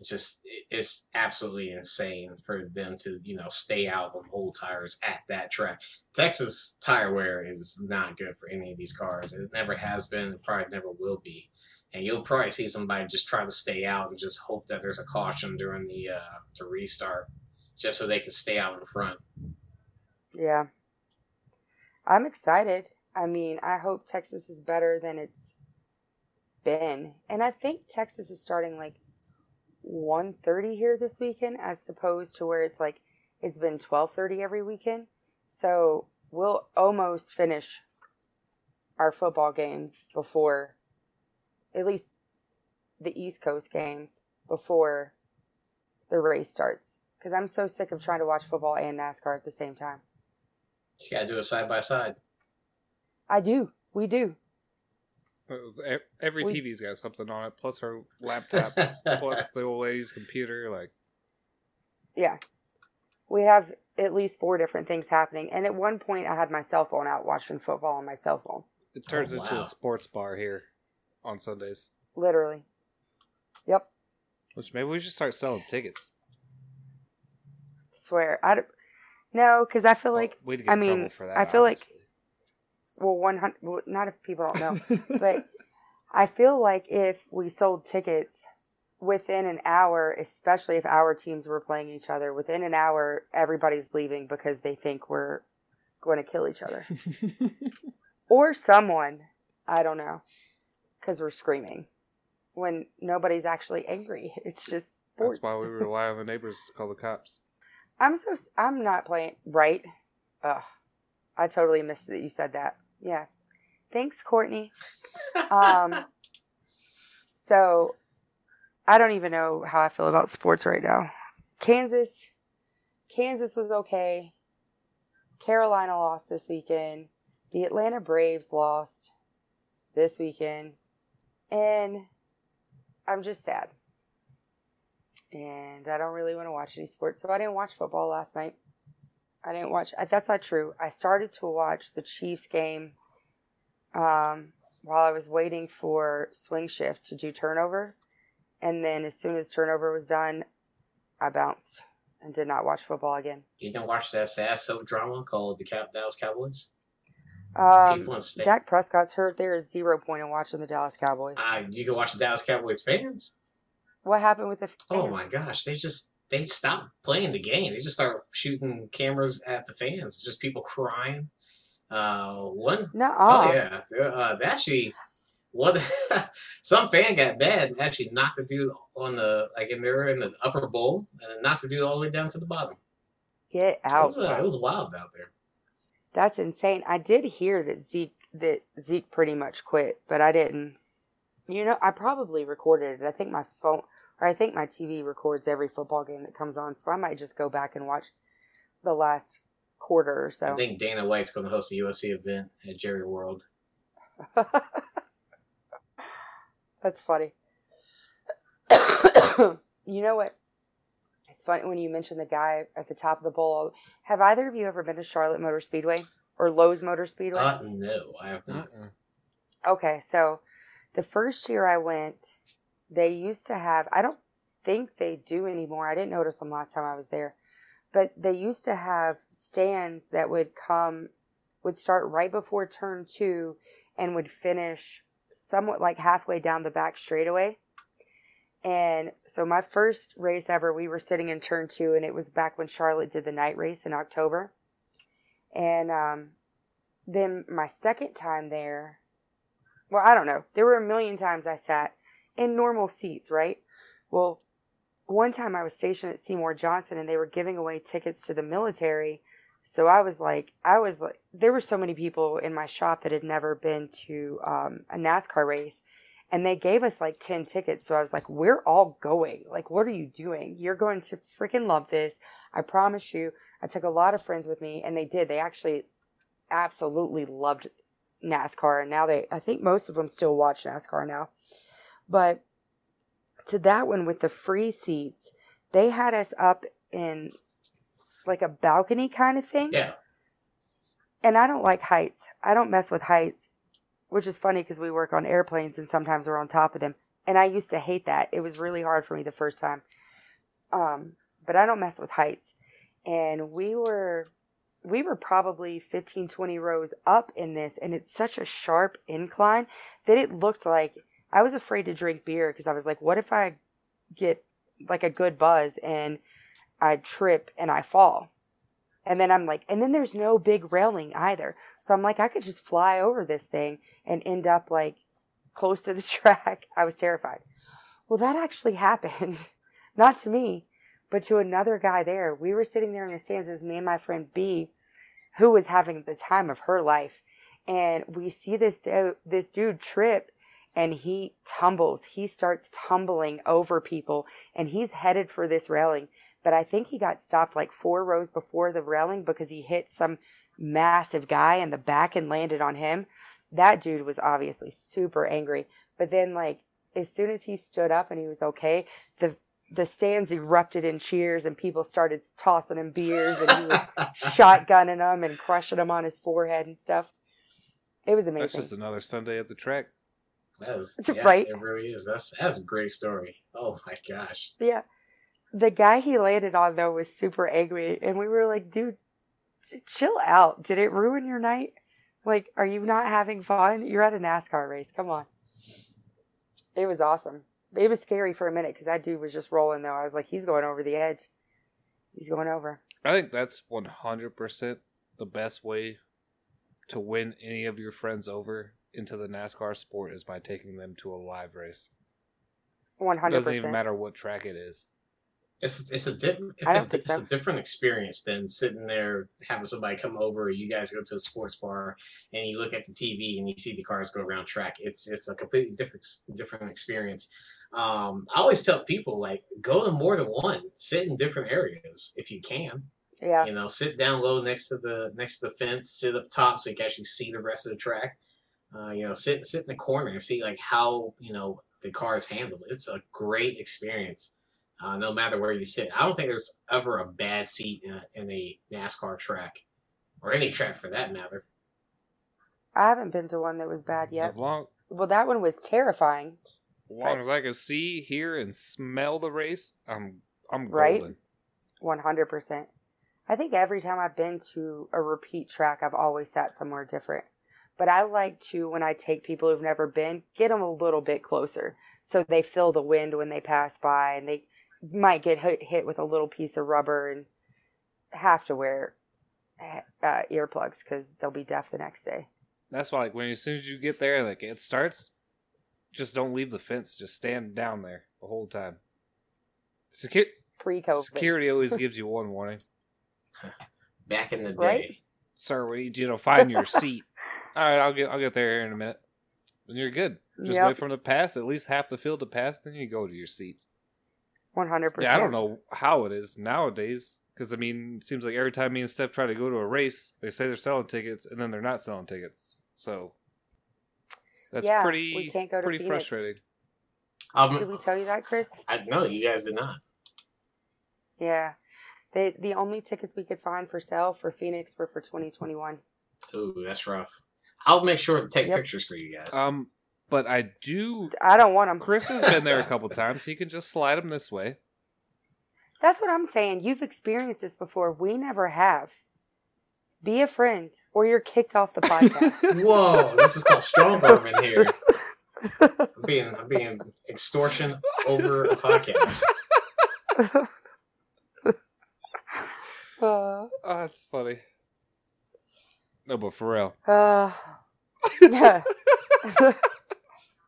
B: just it's absolutely insane for them to you know stay out on old tires at that track. Texas tire wear is not good for any of these cars. It never has been. It probably never will be. And you'll probably see somebody just try to stay out and just hope that there's a caution during the uh, the restart, just so they can stay out in front.
A: Yeah. I'm excited. I mean, I hope Texas is better than it's been. And I think Texas is starting like 1:30 here this weekend as opposed to where it's like it's been 12:30 every weekend. So, we'll almost finish our football games before at least the East Coast games before the race starts because I'm so sick of trying to watch football and NASCAR at the same time.
B: Just gotta do it side by side.
A: I do. We do.
C: Every
A: We-
C: TV's got something on it, plus her laptop, plus the old lady's computer. Like,
A: Yeah. We have at least four different things happening. And at one point, I had my cell phone out watching football on my cell phone.
C: it turns
B: Oh,
C: into
B: wow.
C: a sports bar here on Sundays.
A: Literally. Yep.
C: Which maybe we should start selling tickets.
A: Swear. I don't, no, because I feel like,
C: Well, we'd get
A: I mean,
C: for that,
A: I feel like- well, 100, well, not if people don't know, but I feel like if we sold tickets within an hour, especially if our teams were playing each other, within an hour, everybody's leaving because they think we're going to kill each other. or someone, I don't know, because we're screaming when nobody's actually angry. It's just sports.
C: That's why we rely on the neighbors to call the cops.
A: I'm so I'm not playing right. Ugh, I totally missed that you said that. Yeah, thanks, Courtney. Um, so I don't even know how I feel about sports right now. Kansas, Kansas was okay. Carolina lost this weekend. The Atlanta Braves lost this weekend, and I'm just sad. And I don't really want to watch any sports, so I didn't watch football last night. I didn't watch. That's not true. I started to watch the Chiefs game um, while I was waiting for swing shift to do turnover, and then as soon as turnover was done, I bounced and did not watch football again.
B: You didn't watch that sad soap drama called the Cow- Dallas Cowboys?
A: Um. Dak Prescott's hurt. There is zero point in watching the Dallas Cowboys.
B: Uh, you can watch the Dallas Cowboys fans.
A: what happened with the? Fans?
B: Oh my gosh, they just they stopped playing the game. They just start shooting cameras at the fans. Just people crying. Uh, one
A: No.
B: Oh yeah, uh, they actually one some fan got bad and actually knocked the dude on the like and they were in the upper bowl and knocked the dude all the way down to the bottom.
A: Get
B: It
A: out.
B: was, uh, it was wild out there.
A: That's insane. I did hear that Zeke that Zeke pretty much quit, but I didn't. You know, I probably recorded it. I think my phone or I think my TV records every football game that comes on, so I might just go back and watch the last quarter or so.
B: I think Dana White's going to host a UFC event at Jerry World.
A: That's funny. you know what? It's funny when you mention the guy at the top of the bowl. Have either of you ever been to Charlotte Motor Speedway or Lowe's Motor Speedway?
B: Uh, no, I have not.
A: Okay, so the first year I went, they used to have, I don't think they do anymore. I didn't notice them last time I was there, but they used to have stands that would come, would start right before turn two and would finish somewhat like halfway down the back straightaway. And so my first race ever, we were sitting in turn two, and it was back when Charlotte did the night race in October. And um, then my second time there, well, I don't know. There were a million times I sat in normal seats, right? Well, one time I was stationed at Seymour Johnson and they were giving away tickets to the military. So I was like, I was like, there were so many people in my shop that had never been to um, a NASCAR race. And they gave us like 10 tickets. So I was like, we're all going. Like, what are you doing? You're going to freaking love this. I promise you. I took a lot of friends with me and they did. They actually absolutely loved NASCAR, and now they, I think most of them still watch NASCAR now. But to that one with the free seats, they had us up in like a balcony kind of thing.
B: Yeah,
A: And I don't like heights. I don't mess with heights, which is funny because we work on airplanes and sometimes we're on top of them. And I used to hate that. It was really hard for me the first time. Um, but I don't mess with heights. And we were we were probably 15 20 rows up in this and it's such a sharp incline that it looked like I was afraid to drink beer because I was like what if I get like a good buzz and I trip and I fall. And then I'm like, and then there's no big railing either. So I'm like, I could just fly over this thing and end up like close to the track. I was terrified. Well, that actually happened. Not to me, but to another guy there. We were sitting there in the stands. It was me and my friend B, who was having the time of her life. And we see this, do- this dude trip and he tumbles. He starts tumbling over people and he's headed for this railing. But I think he got stopped like four rows before the railing because he hit some massive guy in the back and landed on him. That dude was obviously super angry. But then, like, as soon as he stood up and he was okay, the the stands erupted in cheers and people started tossing him beers and he was shotgunning them and crushing them on his forehead and stuff. It was amazing.
C: That's just another Sunday at the track.
B: That is,
A: It's
B: yeah,
A: right.
B: It really is. That's that's a great story. Oh my gosh.
A: Yeah. The guy he landed on though was super angry and we were like, dude, chill out. Did it ruin your night? Like, are you not having fun? You're at a NASCAR race. Come on. It was awesome. It was scary for a minute because that dude was just rolling though. I was like, he's going over the edge. He's going over.
C: I think that's 100% the best way to win any of your friends over into the NASCAR sport is by taking them to a live race.
A: One
C: It
A: hundred
C: doesn't even matter what track it is.
B: It's it's a dip, it's, a, it's
A: so.
B: a different experience than sitting there having somebody come over. You guys go to a sports bar and you look at the TV and you see the cars go around track. It's it's a completely different different experience. Um, I always tell people like go to more than one. Sit in different areas if you can.
A: Yeah.
B: You know, sit down low next to the next to the fence. Sit up top so you can actually see the rest of the track. Uh, you know, sit sit in the corner and see like how you know the cars handle. it. It's a great experience uh, no matter where you sit. I don't think there's ever a bad seat in a, in a NASCAR track, or any track for that matter.
A: I haven't been to one that was bad yet.
C: As long,
A: Well, that one was terrifying.
C: as long as I can see, hear, and smell the race, I'm I'm
A: Right?
C: golden.
A: One hundred percent. I think every time I've been to a repeat track, I've always sat somewhere different. But I like to, when I take people who've never been, get them a little bit closer so they feel the wind when they pass by, and they might get hit, hit with a little piece of rubber and have to wear uh, earplugs because they'll be deaf the next day.
C: That's why, like, when as soon as you get there, like it starts, just don't leave the fence. Just stand down there the whole time. Secu-
A: Pre-COVID,
C: security always gives you one warning.
B: Back in the day,
A: Right?
C: Sir, we need you to find your seat. All right, I'll get I'll get there here in a minute. And you're good. Just
A: Yep.
C: wait for them to pass, at least half the field to pass, then you go to your seat.
A: One hundred percent.
C: Yeah, I don't know how it is nowadays. Because, I mean, it seems like every time me and Steph try to go to a race, they say they're selling tickets, and then they're not selling tickets. So, that's
A: Yeah,
C: pretty,
A: we can't go to
C: pretty
A: Phoenix.
C: frustrating.
A: Did
B: um,
A: we tell you that, Chris?
B: I no, you guys did not.
A: Yeah. They, the only tickets we could find for sale for Phoenix were for 2021.
B: Ooh, that's rough. I'll make sure to take
A: Yep.
B: pictures for you guys.
C: Um, But I do.
A: I don't want them.
C: Chris has been there a couple times. He can just slide them this way.
A: That's what I'm saying. You've experienced this before. We never have. Be a friend, or you're kicked off the podcast.
B: Whoa, this is called strong arm in here. I'm being, I'm being extortion over a podcast.
A: uh,
C: Oh, that's funny. No, but for real.
A: uh, yeah.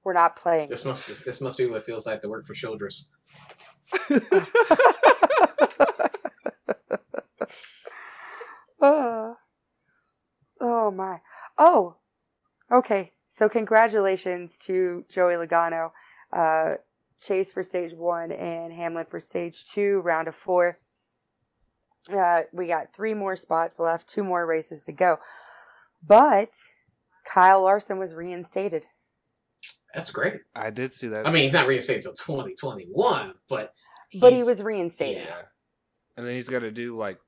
A: We're not playing.
B: This must be, this must be what it feels like to work for Childress.
A: Uh, oh my. Oh, okay. So congratulations to Joey Logano, uh, Chase for stage one and Hamlin for stage two, round of four. Uh, we got three more spots left, two more races to go. But Kyle Larson was reinstated.
B: That's great.
C: I did see that.
B: I mean, he's not reinstated until 2021, but
A: But he was reinstated.
B: Yeah.
C: and then he's got to do like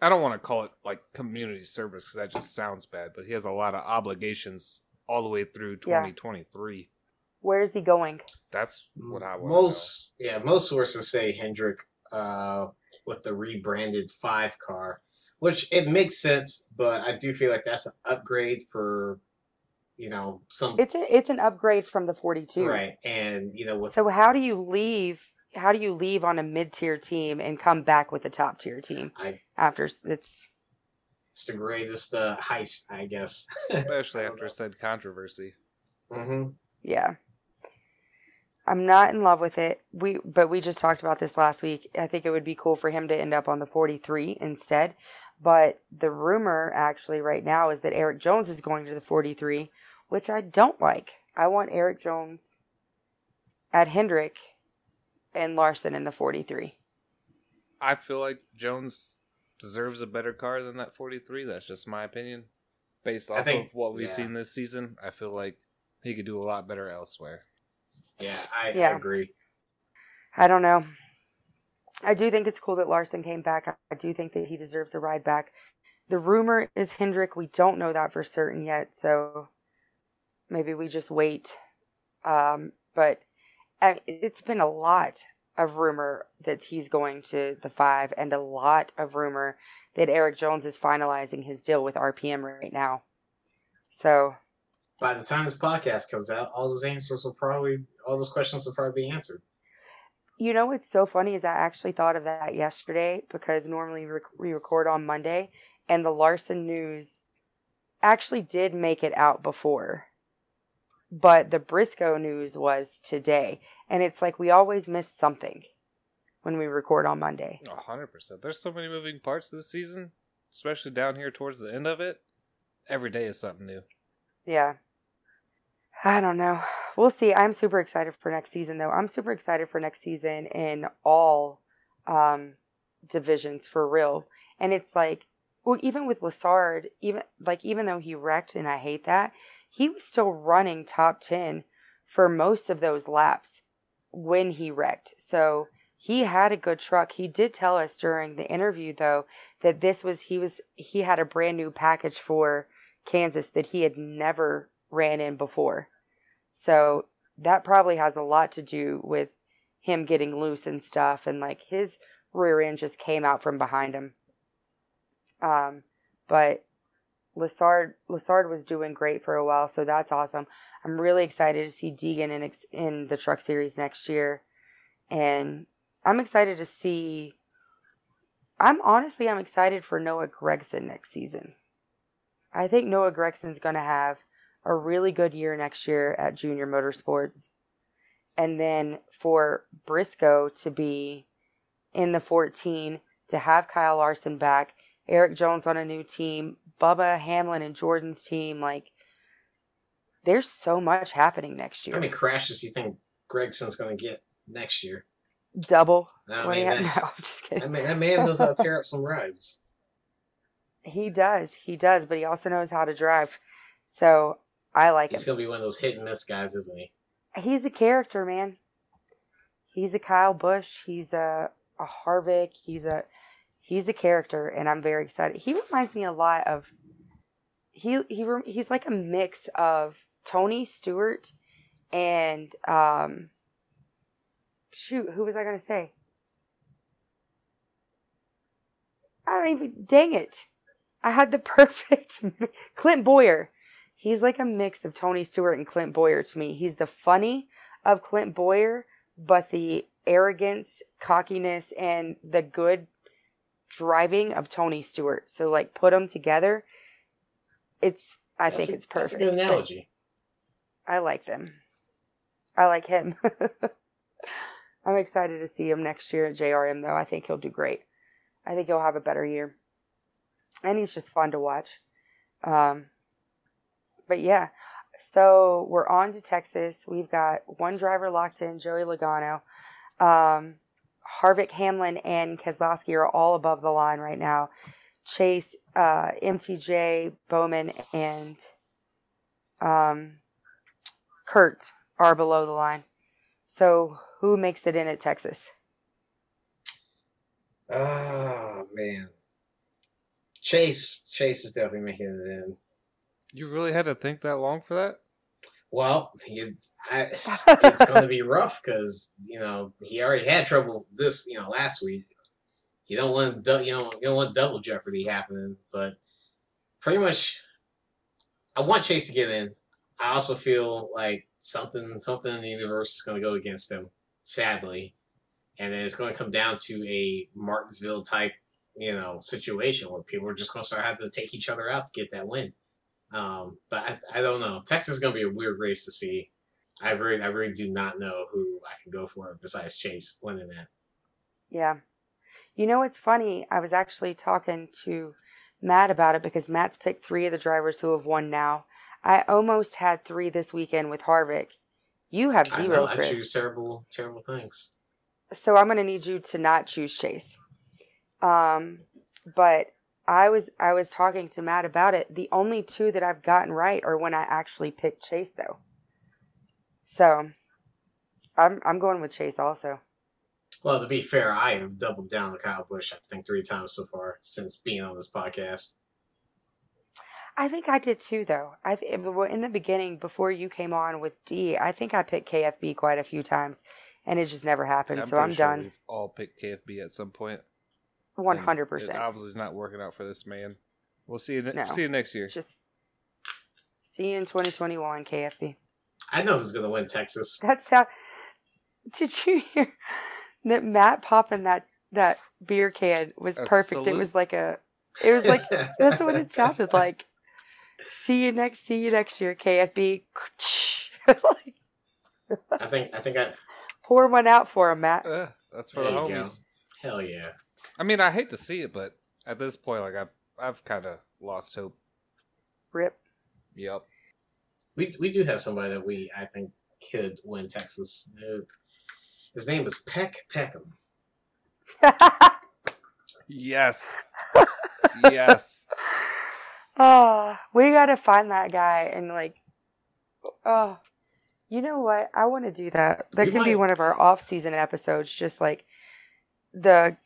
C: I don't want to call it like community service because that just sounds bad, but he has a lot of obligations all the way through
A: Yeah.
C: 2023.
A: Where's he going?
C: That's what I want.
B: most yeah most sources say Hendrick uh, with the rebranded five car, which it makes sense, but I do feel like that's an upgrade for you know some
A: It's a, it's an upgrade from the 42.
B: right, and you know with
A: So how do you leave? How do you leave on a mid tier team and come back with a top tier team
B: I
A: after it's
B: it's the greatest uh, heist, I guess.
C: especially after said controversy.
B: hmm
A: yeah. I'm not in love with it. We but we just talked about this last week. I think it would be cool for him to end up on the 43 instead. But the rumor actually right now is that Erik Jones is going to the 43, which I don't like. I want Erik Jones at Hendrick and Larson in the 43.
C: I feel like Jones deserves a better car than that 43. That's just my opinion. Based off
B: think-
C: of what we've
B: yeah.
C: seen this season, I feel like he could do a lot better elsewhere.
B: Yeah, I,
A: Yeah.
B: I agree.
A: I don't know. I do think it's cool that Larson came back. I- do think that he deserves a ride back. The rumor is Hendrick. We don't know that for certain yet, so maybe we just wait. Um, but it's been a lot of rumor that he's going to the five, and a lot of rumor that Erik Jones is finalizing his deal with RPM right now. So
B: By the time this podcast comes out, all those answers will probably, all those questions will probably be answered.
A: You know what's so funny is I actually thought of that yesterday because normally we record on Monday, and the Larson news actually did make it out before, but the Briscoe news was today, and it's like we always miss something when we record on Monday.
C: A hundred percent. There's so many moving parts this season, especially down here towards the end of it. Every day is something new.
A: Yeah. I don't know. We'll see. I'm super excited for next season, though. I'm super excited for next season in all um, divisions for real. And it's like, well, even with Lessard, even like even though he wrecked, and I hate that, he was still running top ten for most of those laps when he wrecked. So he had a good truck. He did tell us during the interview though that this was he was he had a brand new package for Kansas that he had never ran in before. So that probably has a lot to do with him getting loose and stuff and like his rear end just came out from behind him. Um but Lessard Lessard was doing great for a while, so that's awesome. I'm really excited to see Deegan in in the truck series next year. And I'm excited to see I'm honestly I'm excited for Noah Gragson next season. I think Noah Gragson's going to have a really good year next year at Junior Motorsports. And then for Briscoe to be in the 14, to have Kyle Larson back, Erik Jones on a new team, Bubba Hamlin and Jordan's team, like there's so much happening next year.
B: How many crashes do you think Gragson's going to get next year?
A: Double. No, I
B: mean, that,
A: now? I'm just
B: I
A: kidding.
B: mean, that man knows how to tear up some rides.
A: He does. He does, but he also knows how to drive. So I like him.
B: He's to be one of those hit and miss guys, isn't he?
A: he's a character, man. He's a Kyle Busch. He's a a Harvick. He's a he's a character, and I'm very excited. He reminds me a lot of he he he's like a mix of Tony Stewart and um shoot, who was I gonna say? I don't even dang it. I had the perfect Clint Bowyer. He's like a mix of Tony Stewart and Clint Bowyer to me. He's the funny of Clint Bowyer, but the arrogance, cockiness, and the good driving of Tony Stewart. So like put them together. It's I
B: That's
A: think
B: a-
A: it's perfect.
B: That's a good analogy.
A: I like them. I like him. I'm excited to see him next year at JRM though. I think he'll do great. I think he'll have a better year. And he's just fun to watch. Um but yeah. So we're on to Texas. We've got one driver locked in, Joey Logano. Um Harvick Hamlin and Keselowski are all above the line right now. Chase, uh, MTJ, Bowman, and um, Kurt are below the line. So who makes it in at Texas?
B: Oh, man. Chase. Chase is definitely making it in.
C: You really had to think that long for that?
B: Well, he, I, it's going to be rough because you know he already had trouble this you know last week. You don't want du- you know you don't want double jeopardy happening, but pretty much, I want Chase to get in. I also feel like something something in the universe is going to go against him, sadly, and it's going to come down to a Martinsville type you know situation where people are just going to start having to take each other out to get that win. Um, but I, I don't know. Texas is going to be a weird race to see. I really, I really do not know who I can go for besides Chase winning that.
A: Yeah. You know what's funny? I was actually talking to Matt about it because Matt's picked three of the drivers who have won now. I almost had three this weekend with Harvick. You have
B: I
A: zero,
B: know I choose terrible, terrible things.
A: so I'm gonna need you to not choose Chase. Um, but I was I was talking to Matt about it. The only two that I've gotten right are when I actually picked Chase, though. So, I'm I'm going with Chase also.
B: Well, to be fair, I have doubled down on Kyle Busch. I think three times so far since being on this podcast.
A: I think I did too, though. I th- in the beginning before you came on with D, I think I picked KFB quite a few times, and it just never happened. so I'm
C: sure
A: done.
C: We've all picked KFB at some point.
A: One
C: and
A: hundred
C: It
A: percent.
C: obviously it's not working out for this man. We'll see you. Ne-
A: No.
C: See you next year.
A: Just see you in 2021, KFB.
B: I know who's going to win Texas.
A: That's how. Did you hear that Matt popping that that beer can was
C: A
A: perfect? It was like a. It was like that's what it sounded like. See you next. See you next year, KFB. like,
B: I think. I think I.
A: pour one out for him, Matt.
C: Uh, that's for
B: There
C: the
B: you go. Hell yeah.
C: I mean, I hate to see it, but at this point, like I've I've kind of lost hope.
A: Rip.
C: Yep.
B: We we do have somebody that we I think could win Texas. Uh, His name is Peck Peckham.
C: Yes. yes.
A: oh, we gotta find that guy and like. Oh, you know what? I want to do that. That
B: We
A: can be one of our off-season episodes. Just like the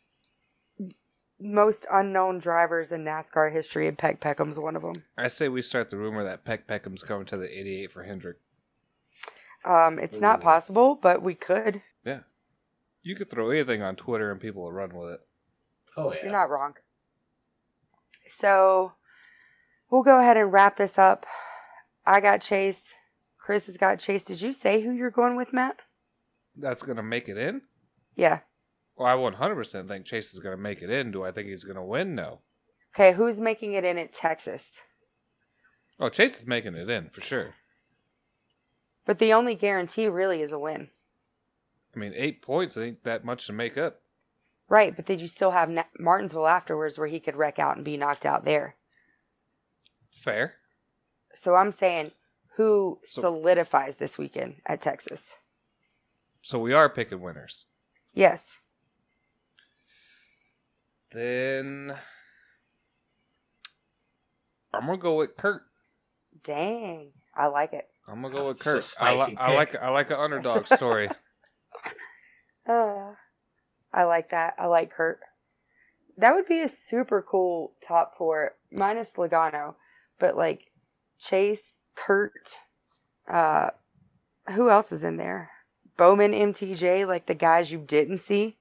A: most unknown drivers in NASCAR history, and Peck Peckham's one of them.
C: I say we start the rumor that Peck Peckham's coming to the 88 for Hendrick.
A: Um, it's not possible, but we could.
C: Yeah. You could throw anything on Twitter and people will run with it.
B: Oh
A: You're not wrong. So we'll go ahead and wrap this up. I got Chase. Chris has got Chase. Did you say who you're going with, Matt?
C: That's going to make it in?
A: Yeah.
C: Well, I 100% think Chase is going to make it in. Do I think he's going to win? No.
A: Okay, who's making it in at Texas?
C: Oh, Chase is making it in for sure.
A: But the only guarantee really is a win.
C: I mean, eight points ain't that much to make up.
A: Right, but then you still have Martinsville afterwards where he could wreck out and be knocked out there.
C: Fair.
A: So I'm saying who
C: So-
A: solidifies this weekend at Texas?
C: So we are picking winners.
A: Yes.
C: Then I'm gonna go with Kurt.
A: Dang. I like it.
C: I'm gonna go with
B: That's a
C: Kurt. I, li-
B: spicy
C: I like I like an underdog story.
A: Uh, I like that. I like Kurt. That would be a super cool top four, minus Logano, but like Chase, Kurt, uh, who else is in there? Bowman, MTJ, like the guys you didn't see.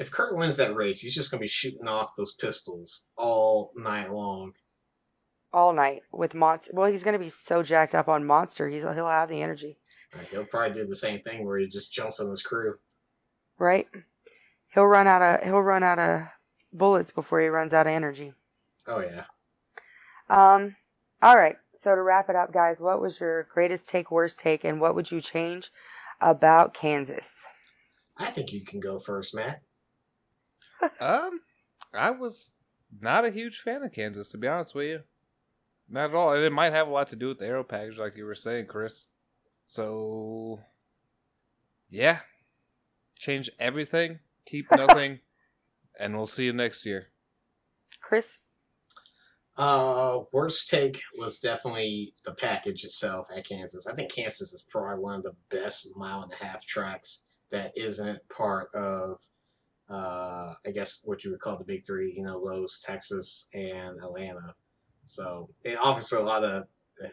B: If Kurt wins that race, he's just gonna be shooting off those pistols all night long.
A: all night with Monster. Well, he's gonna be so jacked up on Monster. He's he'll have the energy,
B: he'll probably do the same thing where he just jumps on his crew.
A: right? He'll run out of he'll run out of bullets before he runs out of energy.
B: Oh yeah.
A: Um. All right. So to wrap it up, guys, what was your greatest take, worst take, and what would you change about Kansas?
B: I think you can go first, Matt.
C: Um, I was not a huge fan of Kansas to be honest with you. Not at all. And it might have a lot to do with the aero package, like you were saying, Chris. So, yeah, change everything, keep nothing, and we'll see you next year.
A: Chris.
B: Uh, worst take was definitely the package itself at Kansas. I think Kansas is probably one of the best mile and a half tracks that isn't part of, uh, I guess what you would call the big three. You know, Lowe's, Texas, and Atlanta. So it offers a lot of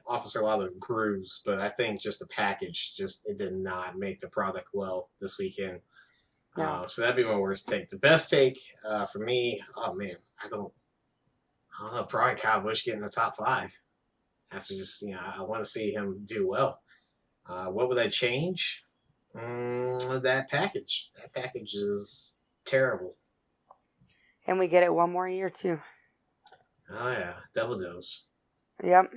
B: offers a lot of grooves, but I think just the package just it did not make the product well this weekend.
A: No.
B: Uh, so that'd be my worst take. The best take uh, for me, oh man, I don't, I don't know, probably Kyle Busch getting the top five. After just you know, I want to see him do well. Uh, what would I change? Mm, that package. That package is terrible.
A: And we get it one more year too.
B: Oh yeah, double dose.
A: Yep.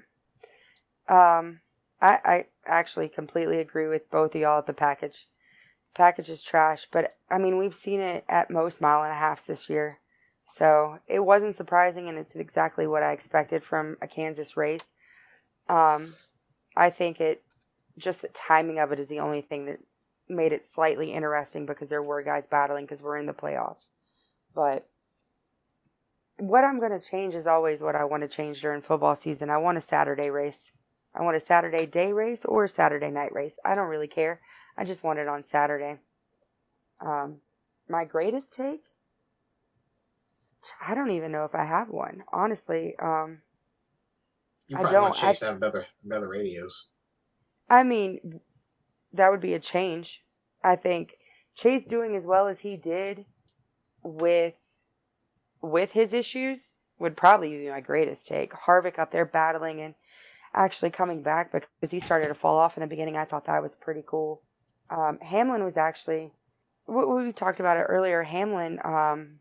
A: Um, I I actually completely agree with both of y'all. at The package, package is trash, but I mean we've seen it at most mile and a halfs this year, so it wasn't surprising, and it's exactly what I expected from a Kansas race. Um, I think it just the timing of it is the only thing that made it slightly interesting because there were guys battling because we're in the playoffs. But what I'm going to change is always what I want to change during football season. I want a Saturday race. I want a Saturday day race or a Saturday night race. I don't really care. I just want it on Saturday. Um, my greatest take? I don't even know if I have one. Honestly, um,
B: You
A: I
B: probably
A: don't-
B: want Chase
A: I-
B: to have better better radios.
A: I mean, that would be a change. I think Chase doing as well as he did with with his issues would probably be my greatest take. Harvick up there battling and actually coming back because he started to fall off in the beginning. I thought that was pretty cool. Um, Hamlin was actually we, we talked about it earlier. Hamlin, um,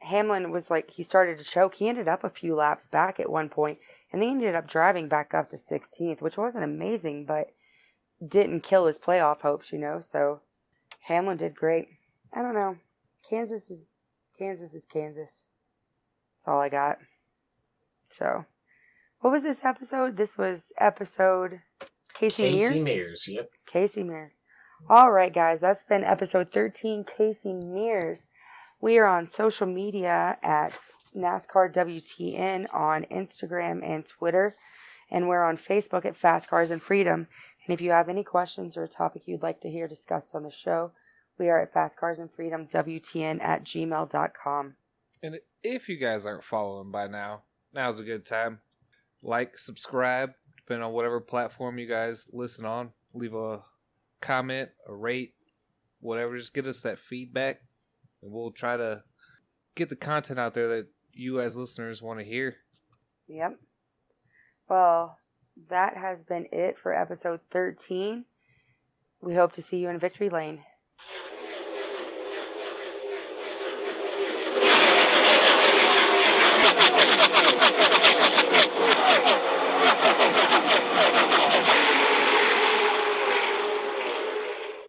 A: Hamlin was like he started to choke. He ended up a few laps back at one point, and they ended up driving back up to 16th, which wasn't amazing, but didn't kill his playoff hopes, you know. So Hamlin did great. I don't know. Kansas is Kansas is Kansas. That's all I got. So, what was this episode? This was episode Casey,
B: Casey
A: Mears.
B: Mears, yep.
A: Casey Mears. All right, guys, that's been episode 13, Casey Mears. We are on social media at NASCAR WTN on Instagram and Twitter, and we're on Facebook at Fast Cars and Freedom. And if you have any questions or a topic you'd like to hear discussed on the show, we are at Fast Cars and Freedom WTN at gmail.com.
C: And if you guys aren't following by now, now's a good time. Like, subscribe, depending on whatever platform you guys listen on. Leave a comment, a rate, whatever. Just get us that feedback, and we'll try to get the content out there that you as listeners want to hear.
A: Yep. Well, that has been it for episode 13. We hope to see you in Victory Lane.